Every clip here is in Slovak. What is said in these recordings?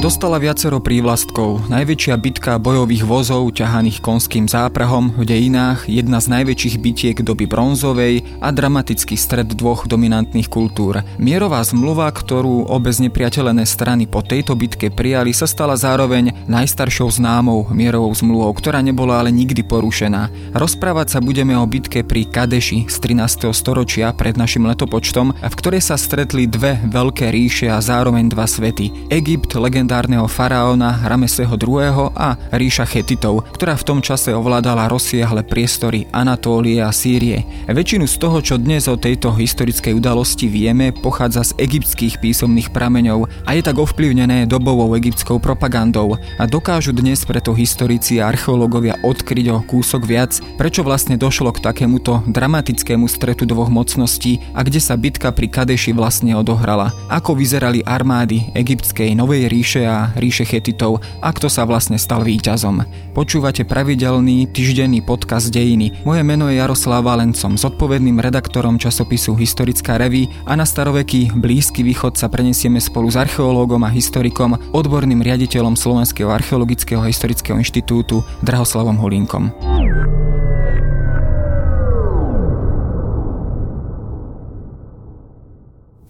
Dostala viacero prívlastkov. Najväčšia bitka bojových vozov ťahaných konským záprahom v dejinách, jedna z najväčších bitiek doby bronzovej a dramatický stred dvoch dominantných kultúr. Mierová zmluva, ktorú obe znepriateľené strany po tejto bitke prijali, sa stala zároveň najstaršou známou mierovou zmluvou, ktorá nebola ale nikdy porušená. Rozprávať sa budeme o bitke pri Kadeši z 13. storočia pred našim letopočtom, v ktorej sa stretli dve veľké ríše a zároveň dva svety. Egypt, legend legendárneho faraóna Rameseho II. a ríša Chetitov, ktorá v tom čase ovládala rozsiahle priestory Anatólie a Sýrie. Väčšinu z toho, čo dnes o tejto historickej udalosti vieme, pochádza z egyptských písomných prameňov a je tak ovplyvnené dobovou egyptskou propagandou a dokážu dnes preto historici a archeológovia odkryť o kúsok viac, prečo vlastne došlo k takémuto dramatickému stretu dvoch mocností a kde sa bitka pri Kadeši vlastne odohrala. Ako vyzerali armády egyptskej Novej ríše ríše a ríše Chetitov a kto sa vlastne stal víťazom. Počúvate pravidelný týždenný podcast Dejiny. Moje meno je Jaroslav Valencom, zodpovedným redaktorom časopisu Historická reví a na staroveký Blízky východ sa prenesieme spolu s archeológom a historikom, odborným riaditeľom Slovenského archeologického historického inštitútu Drahoslavom Holínkom.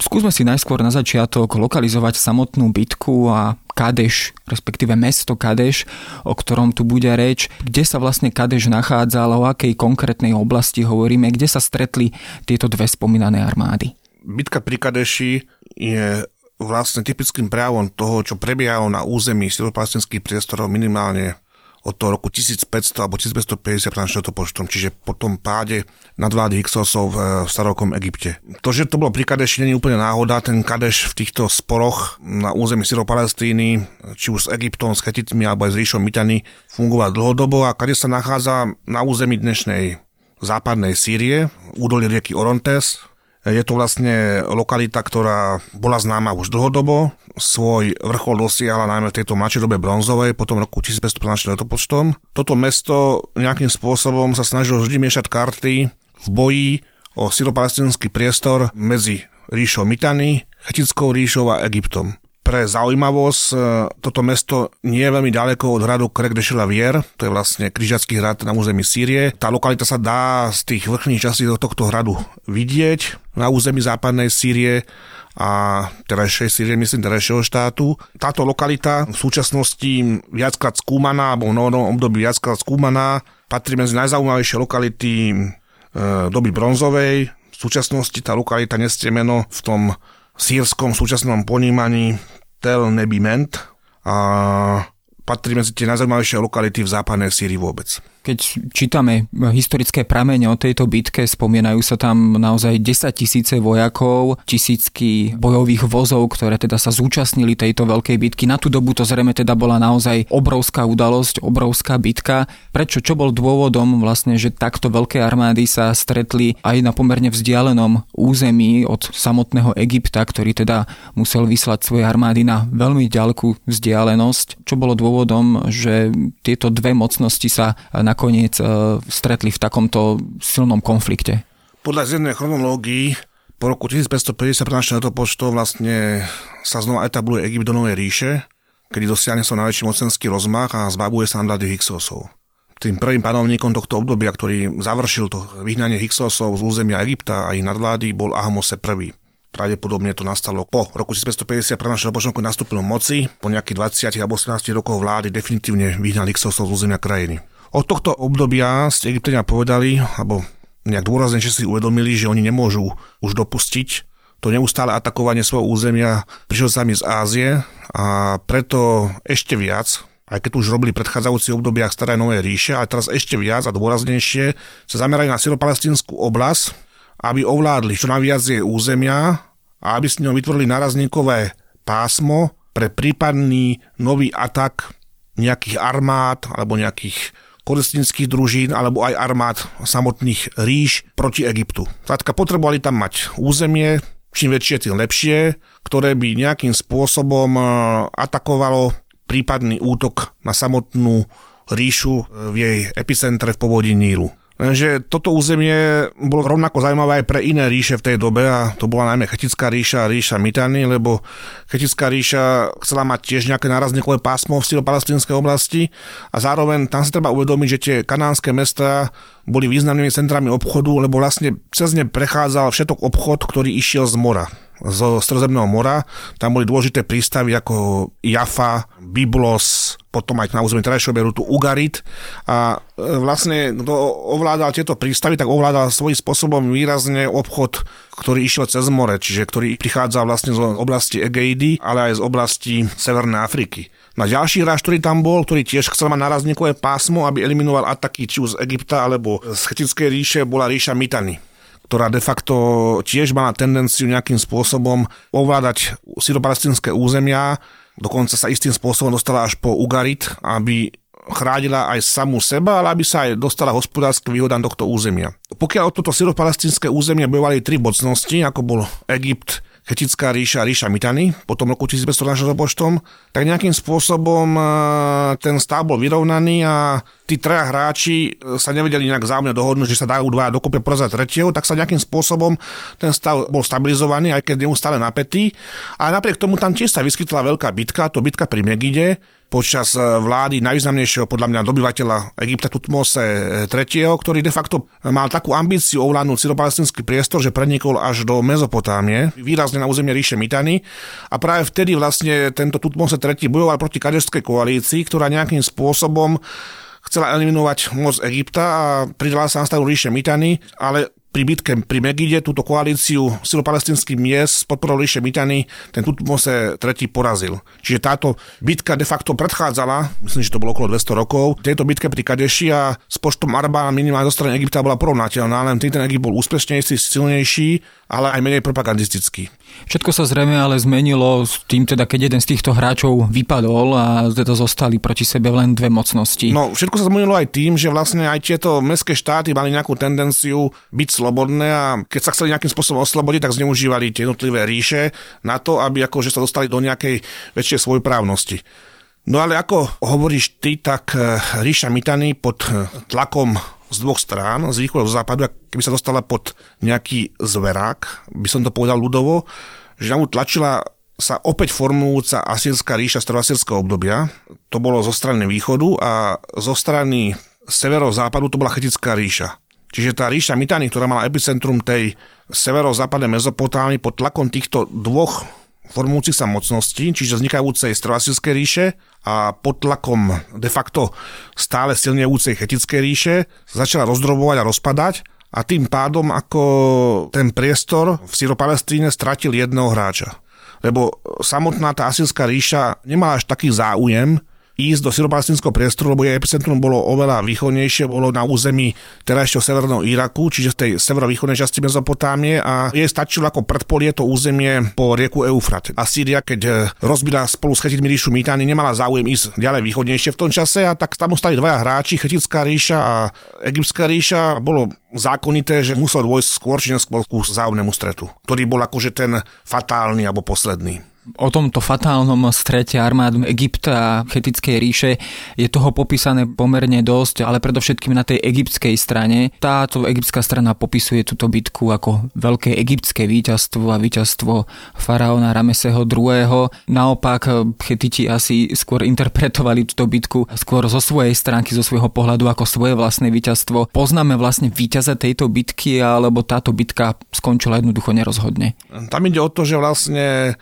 Skúsme si najskôr na začiatok lokalizovať samotnú bitku a Kadeš, respektíve mesto Kadeš, o ktorom tu bude reč, kde sa vlastne Kadeš nachádzal, o akej konkrétnej oblasti hovoríme, kde sa stretli tieto dve spomínané armády. Bitka pri Kadeši je vlastne typickým právom toho, čo prebiehalo na území stredopalestinských priestorov minimálne od toho roku 1500 alebo 1550 pred našim počtom, čiže po tom páde nadvlády Hyksosov v, v starokom Egypte. To, že to bolo pri Kadeši, nie úplne náhoda. Ten Kadeš v týchto sporoch na území Syro-Palestíny, či už s Egyptom, s Chetitmi alebo aj s ríšom Mytany, fungoval dlhodobo a Kadeš sa nachádza na území dnešnej západnej Sýrie, údolí rieky Orontes, je to vlastne lokalita, ktorá bola známa už dlhodobo. Svoj vrchol dosiahla najmä v tejto mladšej dobe bronzovej, potom roku 1500 pred letopočtom. Toto mesto nejakým spôsobom sa snažilo vždy miešať karty v boji o syropalestinský priestor medzi ríšou Mitany, Chetickou ríšou a Egyptom. Pre zaujímavosť, e, toto mesto nie je veľmi ďaleko od hradu Krek de Vier, to je vlastne križiacký hrad na území Sýrie. Tá lokalita sa dá z tých vrchných častí tohto hradu vidieť na území západnej Sýrie a terajšej Sýrie, myslím, terajšieho štátu. Táto lokalita v súčasnosti viackrát skúmaná, alebo v novom období viackrát skúmaná, patrí medzi najzaujímavejšie lokality e, doby bronzovej. V súčasnosti tá lokalita nestie meno v tom sírskom súčasnom ponímaní Tel Nebiment a patrí medzi tie najzaujímavejšie lokality v západnej Sýrii vôbec. Keď čítame historické pramene o tejto bitke, spomínajú sa tam naozaj 10 tisíce vojakov, tisícky bojových vozov, ktoré teda sa zúčastnili tejto veľkej bitky. Na tú dobu to zrejme teda bola naozaj obrovská udalosť, obrovská bitka. Prečo? Čo bol dôvodom vlastne, že takto veľké armády sa stretli aj na pomerne vzdialenom území od samotného Egypta, ktorý teda musel vyslať svoje armády na veľmi ďalkú vzdialenosť. Čo bolo dôvodom, že tieto dve mocnosti sa nakoniec e, stretli v takomto silnom konflikte? Podľa zjednej chronológii po roku 1550 pre naše letopočto vlastne sa znova etabluje Egypt do Novej ríše, kedy dosiahne sa najväčší mocenský rozmach a zbavuje sa nadvlády Hyksosov. Tým prvým panovníkom tohto obdobia, ktorý završil to vyhnanie Hyksosov z územia Egypta a ich nadvlády, bol Ahmose I. Pravdepodobne to nastalo po roku 1550 pre naše letopočtom, nastúpil moci. Po nejakých 20 alebo 18 rokov vlády definitívne vyhnal Hyksosov z územia krajiny. Od tohto obdobia ste Egyptania povedali, alebo nejak že si uvedomili, že oni nemôžu už dopustiť to neustále atakovanie svojho územia prišiel z Ázie a preto ešte viac, aj keď už robili v predchádzajúcich obdobiach staré nové ríše, ale teraz ešte viac a dôraznejšie sa zamerajú na syropalestinskú oblasť, aby ovládli čo najviac jej územia a aby s ňou vytvorili narazníkové pásmo pre prípadný nový atak nejakých armád alebo nejakých kodestinských družín alebo aj armád samotných ríš proti Egyptu. Zkrátka potrebovali tam mať územie, čím väčšie, tým lepšie, ktoré by nejakým spôsobom e, atakovalo prípadný útok na samotnú ríšu v jej epicentre v povodí Nílu. Lenže toto územie bolo rovnako zaujímavé aj pre iné ríše v tej dobe a to bola najmä Chetická ríša a ríša Mitany, lebo Chetická ríša chcela mať tiež nejaké nárazníkové pásmo v palestinskej oblasti a zároveň tam sa treba uvedomiť, že tie kanánske mesta boli významnými centrami obchodu, lebo vlastne cez ne prechádzal všetok obchod, ktorý išiel z mora zo Stredozemného mora. Tam boli dôležité prístavy ako Jaffa, Biblos, potom aj na území terajšieho Berutu Ugarit. A e, vlastne, kto ovládal tieto prístavy, tak ovládal svojím spôsobom výrazne obchod, ktorý išiel cez more, čiže ktorý prichádza vlastne z oblasti Egeidy, ale aj z oblasti Severnej Afriky. Na ďalší hráč, ktorý tam bol, ktorý tiež chcel mať narazníkové pásmo, aby eliminoval ataky či už z Egypta alebo z Chetickej ríše, bola ríša Mitany ktorá de facto tiež mala tendenciu nejakým spôsobom ovládať syropalestinské územia, dokonca sa istým spôsobom dostala až po Ugarit, aby chránila aj samú seba, ale aby sa aj dostala hospodárske výhodám tohto územia. Pokiaľ o toto syropalestinské územie bojovali tri mocnosti, ako bol Egypt, Chetická ríša, ríša Mitany, potom roku 1500 našho počtom, tak nejakým spôsobom e, ten stav bol vyrovnaný a tí traja hráči e, sa nevedeli nejak zájomne dohodnúť, že sa dajú dva dokopy porazať tretieho, tak sa nejakým spôsobom ten stav bol stabilizovaný, aj keď neustále napätý. A napriek tomu tam tiež sa vyskytla veľká bitka, to bitka pri Megide, počas e, vlády najvýznamnejšieho podľa mňa dobyvateľa Egypta Tutmose III, ktorý de facto mal takú ambíciu ovládnuť syropalestinský priestor, že prenikol až do Mezopotámie, výrazne na územie ríše Mitany. A práve vtedy vlastne tento Tutmose III bojoval proti kadešskej koalícii, ktorá nejakým spôsobom chcela eliminovať moc Egypta a pridala sa na starú ríše Mitany, ale pri bitke pri Megide túto koalíciu silopalestinských miest s podporou ríše Mitany ten Tutmose III porazil. Čiže táto bitka de facto predchádzala, myslím, že to bolo okolo 200 rokov, tejto bitke pri Kadeši a s počtom Arba minimálne zo strany Egypta bola porovnateľná, len ten Egypt bol úspešnejší, silnejší, ale aj menej propagandistický. Všetko sa zrejme ale zmenilo s tým teda, keď jeden z týchto hráčov vypadol a teda zostali proti sebe len dve mocnosti. No, všetko sa zmenilo aj tým, že vlastne aj tieto mestské štáty mali nejakú tendenciu byť slobodné a keď sa chceli nejakým spôsobom oslobodiť, tak zneužívali tie jednotlivé ríše na to, aby akože sa dostali do nejakej väčšej svojprávnosti. No ale ako hovoríš ty, tak eh, ríša Mitany pod eh, tlakom z dvoch strán, z východu a z západu, keby sa dostala pod nejaký zverák, by som to povedal ľudovo, že mu tlačila sa opäť formujúca asýrska ríša staroasýrského obdobia. To bolo zo strany východu a zo strany severozápadu to bola chetická ríša. Čiže tá ríša Mitany, ktorá mala epicentrum tej severozápadnej Mezopotámy pod tlakom týchto dvoch formujúcich sa mocností, čiže vznikajúcej staroasýrskej ríše a pod tlakom de facto stále silnejúcej chetickej ríše začala rozdrobovať a rozpadať a tým pádom ako ten priestor v Syropalestíne stratil jedného hráča. Lebo samotná tá asýrska ríša nemala až taký záujem ísť do syropalestinského priestoru, lebo jej epicentrum bolo oveľa východnejšie, bolo na území terajšieho severného Iraku, čiže v tej severovýchodnej časti Mezopotámie a jej stačilo ako predpolie to územie po rieku Eufrat. A Sýria, keď eh, rozbila spolu s Chetitmi ríšu Mýtany, nemala záujem ísť ďalej východnejšie v tom čase a tak tam ostali dvaja hráči, Chetická ríša a Egyptská ríša. Bolo zákonité, že musel dôjsť skôr či neskôr ku stretu, ktorý bol akože ten fatálny alebo posledný. O tomto fatálnom strete armád Egypta a Chetickej ríše je toho popísané pomerne dosť, ale predovšetkým na tej egyptskej strane. Táto egyptská strana popisuje túto bitku ako veľké egyptské víťazstvo a víťazstvo faraóna Rameseho II. Naopak Chetiti asi skôr interpretovali túto bitku skôr zo svojej stránky, zo svojho pohľadu ako svoje vlastné víťazstvo. Poznáme vlastne víťaza tejto bitky, alebo táto bitka skončila jednoducho nerozhodne. Tam ide o to, že vlastne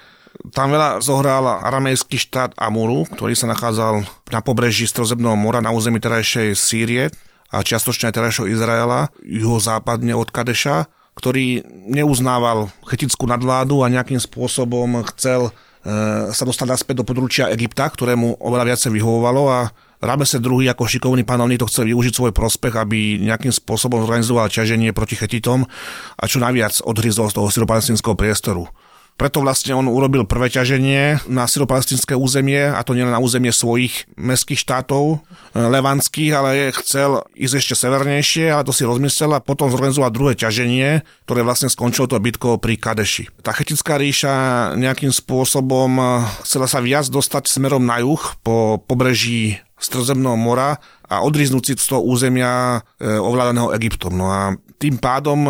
tam veľa zohral aramejský štát Amuru, ktorý sa nachádzal na pobreží Strozemného mora na území terajšej Sýrie a čiastočne aj terajšieho Izraela, juhozápadne od Kadeša, ktorý neuznával chetickú nadvládu a nejakým spôsobom chcel e, sa dostať naspäť do područia Egypta, ktorému oveľa viacej vyhovovalo a Ramese II ako šikovný panovník to chcel využiť svoj prospech, aby nejakým spôsobom zorganizoval ťaženie proti chetitom a čo najviac odhryzol z toho syropalestinského priestoru. Preto vlastne on urobil prvé ťaženie na syropalestinské územie, a to nielen na územie svojich mestských štátov e, levantských, ale chcel ísť ešte severnejšie, ale to si rozmyslel a potom zorganizoval druhé ťaženie, ktoré vlastne skončilo to bitkou pri Kadeši. Tá chetická ríša nejakým spôsobom e, chcela sa viac dostať smerom na juh po pobreží Stredozemného mora a odriznúť si z toho územia e, ovládaného Egyptom. No a tým pádom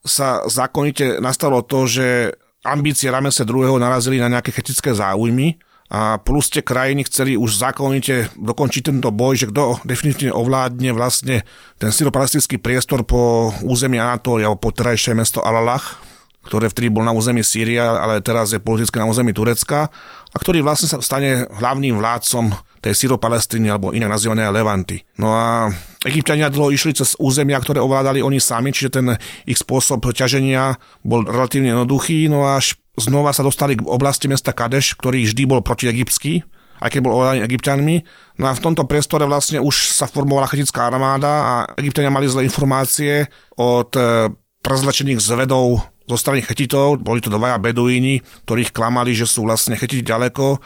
sa zákonite nastalo to, že ambície Ramese II. narazili na nejaké chetické záujmy a plus tie krajiny chceli už zákonite dokončiť tento boj, že kto definitívne ovládne vlastne ten syropalestinský priestor po území Anatólia alebo po terajšie mesto Alalach, ktoré vtedy bol na území Sýria, ale teraz je politicky na území Turecka a ktorý vlastne sa stane hlavným vládcom tej Syro-Palestíny alebo inak nazývané Levanty. No a Egyptiania dlho išli cez územia, ktoré ovládali oni sami, čiže ten ich spôsob ťaženia bol relatívne jednoduchý, no až znova sa dostali k oblasti mesta Kadeš, ktorý vždy bol protiegyptský, aj keď bol ovládaný egyptianmi. No a v tomto priestore vlastne už sa formovala chetická armáda a egyptiania mali zlé informácie od eh, prezlečených zvedov zo strany chetitov, boli to dvaja beduíni, ktorých klamali, že sú vlastne chetiti ďaleko.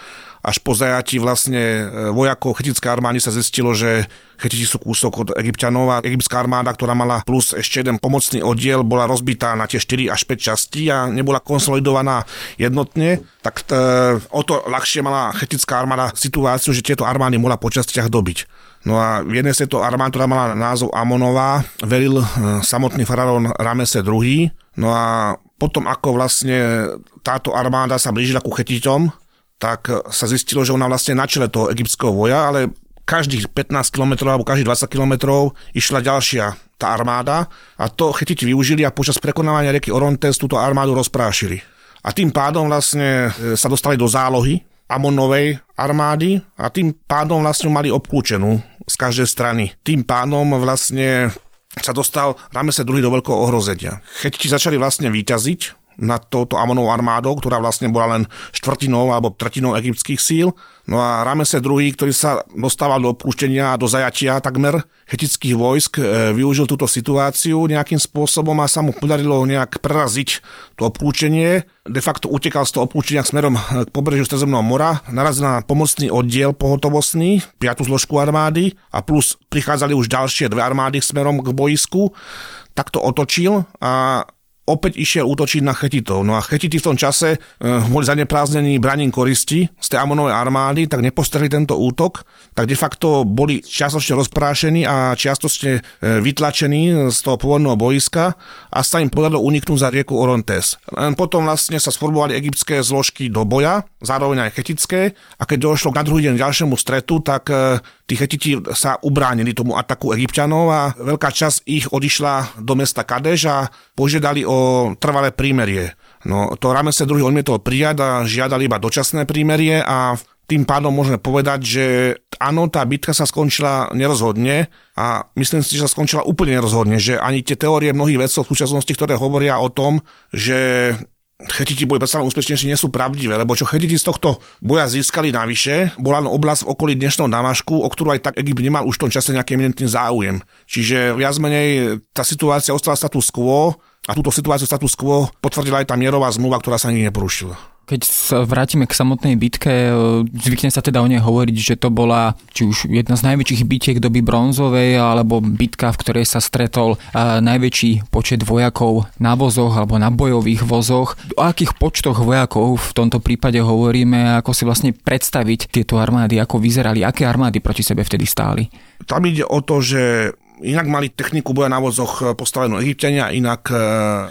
Až po zajati vlastne e, vojakov chetické armády sa zistilo, že chetiti sú kúsok od egyptianov a egyptská armáda, ktorá mala plus ešte jeden pomocný oddiel, bola rozbitá na tie 4 až 5 častí a nebola konsolidovaná jednotne, tak t- e, o to ľahšie mala chetická armáda situáciu, že tieto armády mohla po častiach dobiť. No a v jednej z tejto ktorá mala názov Amonová, velil e, samotný faraón Ramese II. No a potom, ako vlastne táto armáda sa blížila ku Chetitom, tak sa zistilo, že ona vlastne na čele toho egyptského voja, ale každých 15 km alebo každých 20 km išla ďalšia tá armáda a to Chetiti využili a počas prekonávania rieky Orontes túto armádu rozprášili. A tým pádom vlastne e, sa dostali do zálohy Amonovej armády a tým pádom vlastne mali obklúčenú z každej strany. Tým pádom vlastne sa dostal Ramese II do veľkého ohrozenia. Chetiti začali vlastne výťaziť nad touto Amonovou armádou, ktorá vlastne bola len štvrtinou alebo tretinou egyptských síl. No a Ramese II, ktorý sa dostával do opúštenia a do zajatia takmer chetických vojsk, e, využil túto situáciu nejakým spôsobom a sa mu podarilo nejak preraziť to opúčenie. De facto utekal z toho opúčenia smerom k pobrežiu Stredozemného mora, narazil na pomocný oddiel pohotovostný, piatu zložku armády a plus prichádzali už ďalšie dve armády smerom k boisku tak to otočil a opäť išiel útočiť na Chetitov. No a Chetiti v tom čase e, boli zaneprázdnení braním koristi z tej Amonovej armády, tak nepostreli tento útok, tak de facto boli čiastočne rozprášení a čiastočne e, vytlačení z toho pôvodného boiska a sa im podarilo uniknúť za rieku Orontes. Len potom vlastne sa sformovali egyptské zložky do boja, zároveň aj chetické a keď došlo na druhý deň ďalšiemu stretu, tak e, tí chetiti sa ubránili tomu ataku egyptianov a veľká časť ich odišla do mesta Kadeš a požiadali o o trvalé prímerie. No to Ramese II odmietol prijať a žiadal iba dočasné prímerie a tým pádom môžeme povedať, že áno, tá bitka sa skončila nerozhodne a myslím si, že sa skončila úplne nerozhodne, že ani tie teórie mnohých vedcov v súčasnosti, ktoré hovoria o tom, že Chetiti boli predstavne úspešnejší, nie sú pravdivé, lebo čo Chetiti z tohto boja získali navyše, bola len oblasť v okolí dnešného Damašku, o ktorú aj tak Egypt nemal už v tom čase nejaký eminentný záujem. Čiže viac menej tá situácia ostala status quo a túto situáciu status quo potvrdila aj tá mierová zmluva, ktorá sa nikdy neporušila. Keď sa vrátime k samotnej bitke, e, zvykne sa teda o nej hovoriť, že to bola či už jedna z najväčších bitiek doby bronzovej, alebo bitka, v ktorej sa stretol e, najväčší počet vojakov na vozoch alebo na bojových vozoch. O akých počtoch vojakov v tomto prípade hovoríme, ako si vlastne predstaviť tieto armády, ako vyzerali, aké armády proti sebe vtedy stáli? Tam ide o to, že Inak mali techniku boja na vozoch eh, postavenú Egyptiania, inak eh,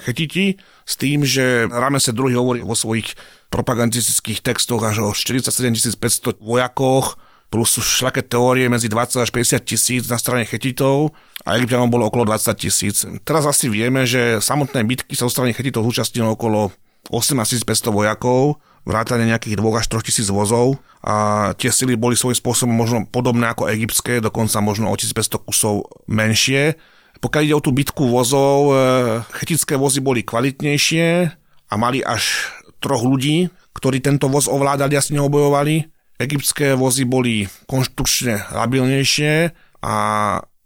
Chetiti, s tým, že Ramese II hovorí vo svojich propagandistických textoch až o 47 500 vojakoch, plus všaké teórie medzi 20 až 50 tisíc na strane Chetitov a Egyptianom bolo okolo 20 tisíc. Teraz asi vieme, že samotné bitky sa zo strany Chetitov zúčastnilo okolo 18 500 vojakov, vrátane nejakých 2 až 3 tisíc vozov a tie sily boli svojím spôsobom možno podobné ako egyptské, dokonca možno o 1500 kusov menšie. Pokiaľ ide o tú bitku vozov, e, chetické vozy boli kvalitnejšie a mali až troch ľudí, ktorí tento voz ovládali a s ním bojovali. Egyptské vozy boli konštrukčne labilnejšie a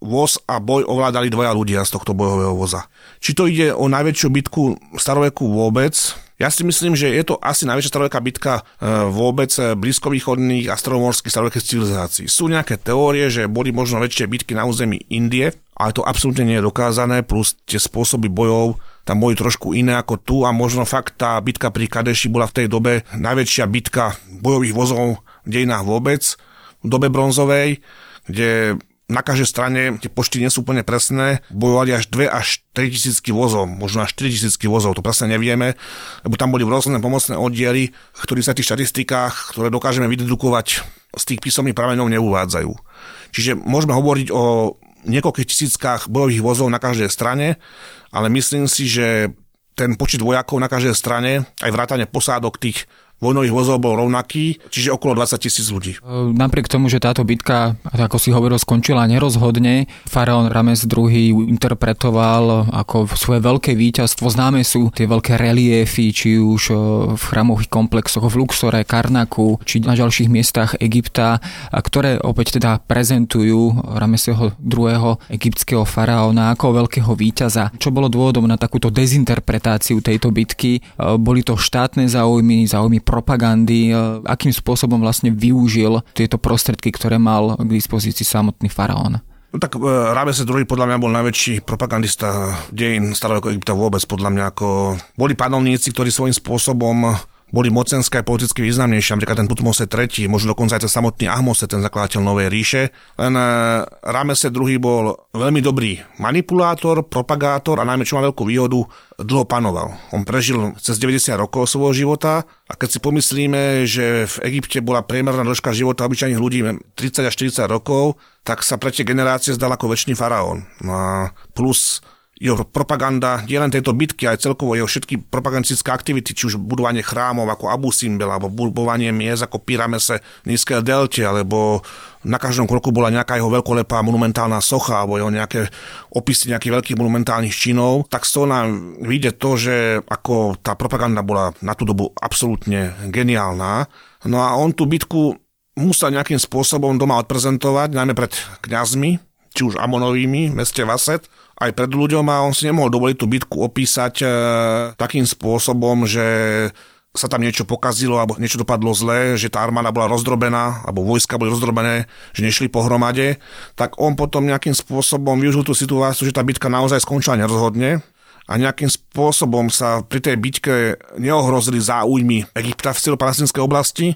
voz a boj ovládali dvoja ľudia z tohto bojového voza. Či to ide o najväčšiu bitku staroveku vôbec, ja si myslím, že je to asi najväčšia staroveká bitka e, vôbec e, blízkovýchodných a stromorských starovekých civilizácií. Sú nejaké teórie, že boli možno väčšie bitky na území Indie, ale to absolútne nie je dokázané, plus tie spôsoby bojov tam boli trošku iné ako tu a možno fakt tá bitka pri Kadeši bola v tej dobe najväčšia bitka bojových vozov v dejinách vôbec, v dobe bronzovej, kde na každej strane, tie počty nie sú úplne presné, bojovali až 2 až 3 tisícky vozov, možno až 4 tisícky vozov, to presne nevieme, lebo tam boli rôzne pomocné oddiely, ktorí sa v tých štatistikách, ktoré dokážeme vydedukovať z tých písomných prameňov neuvádzajú. Čiže môžeme hovoriť o niekoľkých tisíckach bojových vozov na každej strane, ale myslím si, že ten počet vojakov na každej strane, aj vrátane posádok tých vojnových vozov bol rovnaký, čiže okolo 20 tisíc ľudí. E, napriek tomu, že táto bitka, ako si hovoril, skončila nerozhodne, faraón Rames II interpretoval ako svoje veľké víťazstvo. Známe sú tie veľké reliefy, či už e, v chramových komplexoch v Luxore, Karnaku, či na ďalších miestach Egypta, ktoré opäť teda prezentujú Rameseho II. egyptského faraóna ako veľkého víťaza. Čo bolo dôvodom na takúto dezinterpretáciu tejto bitky? E, boli to štátne záujmy, záujmy propagandy, e, akým spôsobom vlastne využil tieto prostredky, ktoré mal k dispozícii samotný faraón. No tak uh, Rábese II podľa mňa bol najväčší propagandista dejín starého Egypta vôbec, podľa mňa ako boli panovníci, ktorí svojím spôsobom boli mocenské a politicky významnejšie, napríklad ten Tutmose III, možno dokonca aj ten samotný Ahmose, ten zakladateľ Novej ríše. Len e, Ramese II bol veľmi dobrý manipulátor, propagátor a najmä čo má veľkú výhodu, dlho panoval. On prežil cez 90 rokov svojho života a keď si pomyslíme, že v Egypte bola priemerná dĺžka života obyčajných ľudí 30 až 40 rokov, tak sa pre tie generácie zdal ako väčší faraón. No a plus jeho propaganda, len tejto bitky, aj celkovo jeho všetky propagandistické aktivity, či už budovanie chrámov ako Abu Simbel, alebo budovanie miest ako Pyramese v Nízkej delte, alebo na každom kroku bola nejaká jeho veľkolepá monumentálna socha, alebo jeho nejaké opisy nejakých veľkých monumentálnych činov, tak z toho nám vyjde to, že ako tá propaganda bola na tú dobu absolútne geniálna. No a on tú bitku musel nejakým spôsobom doma odprezentovať, najmä pred kňazmi, či už Amonovými v meste Vaset, aj pred ľuďom a on si nemohol dovoliť tú bitku opísať e, takým spôsobom, že sa tam niečo pokazilo alebo niečo dopadlo zle, že tá armáda bola rozdrobená alebo vojska boli rozdrobené, že nešli pohromade, tak on potom nejakým spôsobom využil tú situáciu, že tá bitka naozaj skončila nerozhodne a nejakým spôsobom sa pri tej bitke neohrozili záujmy Egypta v celopalestinskej oblasti,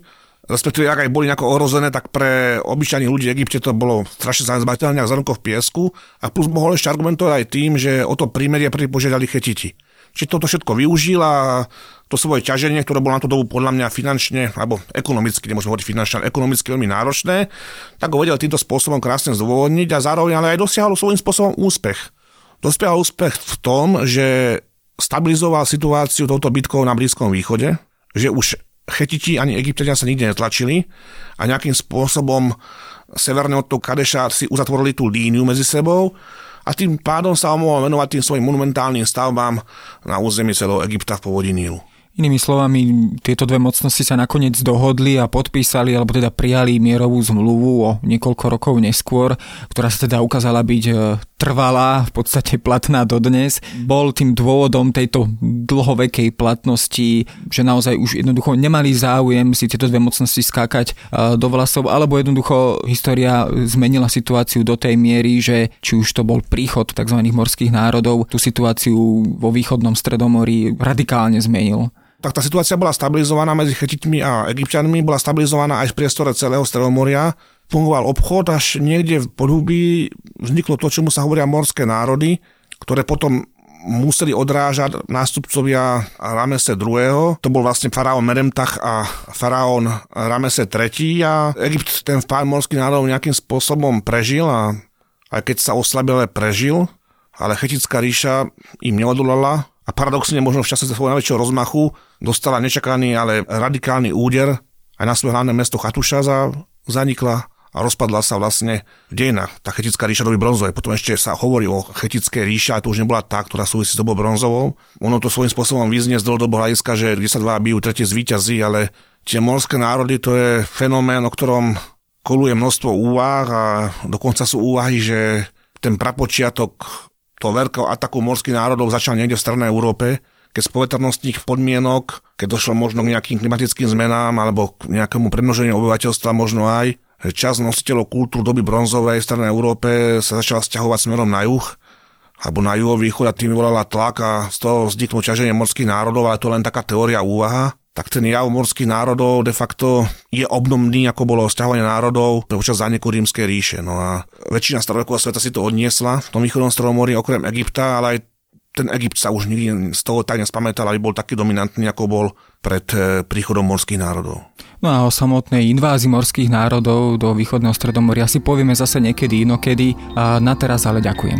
respektíve ak aj boli nejako ohrozené, tak pre obyčajných ľudí v Egypte to bolo strašne zanedbateľné, ako zrnko v piesku. A plus mohol ešte argumentovať aj tým, že o to prímerie prvý požiadali chetiti. Čiže toto všetko využil a to svoje ťaženie, ktoré bolo na tú dobu podľa mňa finančne, alebo ekonomicky, nemôžem hovoriť finančne, ale ekonomicky veľmi náročné, tak ho vedel týmto spôsobom krásne zdôvodniť a zároveň ale aj dosiahol svojím spôsobom úspech. Dospiahol úspech v tom, že stabilizoval situáciu touto bitkou na Blízkom východe, že už Chetiti ani Egyptiania sa nikde netlačili a nejakým spôsobom severne od toho Kadeša si uzatvorili tú líniu medzi sebou a tým pádom sa mohol venovať tým svojim monumentálnym stavbám na území celého Egypta v povodí Nílu. Inými slovami, tieto dve mocnosti sa nakoniec dohodli a podpísali, alebo teda prijali mierovú zmluvu o niekoľko rokov neskôr, ktorá sa teda ukázala byť e, trvalá, v podstate platná dodnes. Bol tým dôvodom tejto dlhovekej platnosti, že naozaj už jednoducho nemali záujem si tieto dve mocnosti skákať e, do vlasov, alebo jednoducho história zmenila situáciu do tej miery, že či už to bol príchod tzv. morských národov, tú situáciu vo východnom stredomorí radikálne zmenil tak tá situácia bola stabilizovaná medzi Chetitmi a Egyptianmi, bola stabilizovaná aj v priestore celého Stredomoria. Fungoval obchod, až niekde v podhubí vzniklo to, čomu sa hovoria morské národy, ktoré potom museli odrážať nástupcovia Ramese II. To bol vlastne faraón Meremtach a faraón Ramese III. A Egypt ten vpád morských národov nejakým spôsobom prežil a aj keď sa oslabil, prežil, ale Chetická ríša im neodolala a paradoxne možno v čase svojho najväčšieho rozmachu dostala nečakaný, ale radikálny úder aj na svoje hlavné mesto Chatúša zanikla a rozpadla sa vlastne v dejinách tá chetická ríša doby bronzovej. Potom ešte sa hovorí o chetické ríša, a to už nebola tá, ktorá súvisí s dobou bronzovou. Ono to svojím spôsobom vyznie z dlhodobého hľadiska, že kde sa dva bijú, tretie zvýťazí, ale tie morské národy to je fenomén, o ktorom koluje množstvo úvah a dokonca sú úvahy, že ten prapočiatok toho veľkého ataku morských národov začal niekde v Strednej Európe, keď z poveternostných podmienok, keď došlo možno k nejakým klimatickým zmenám alebo k nejakému premnoženiu obyvateľstva možno aj, že čas nositeľov kultúr doby bronzovej v Strednej Európe sa začala stiahovať smerom na juh alebo na juhovýchod a tým vyvolala tlak a z toho vzniklo ťaženie morských národov, ale to len taká teória úvaha. Tak ten jav morských národov de facto je obdobný, ako bolo sťahovanie národov počas zániku rímskej ríše. No a väčšina starovekového sveta si to odniesla v tom východnom stromori, okrem Egypta, ale aj ten Egypt sa už nikdy z toho tak nespamätal, aby bol taký dominantný, ako bol pred eh, príchodom morských národov. No a o samotnej invázii morských národov do východného stredomoria si povieme zase niekedy inokedy. A na teraz ale ďakujem.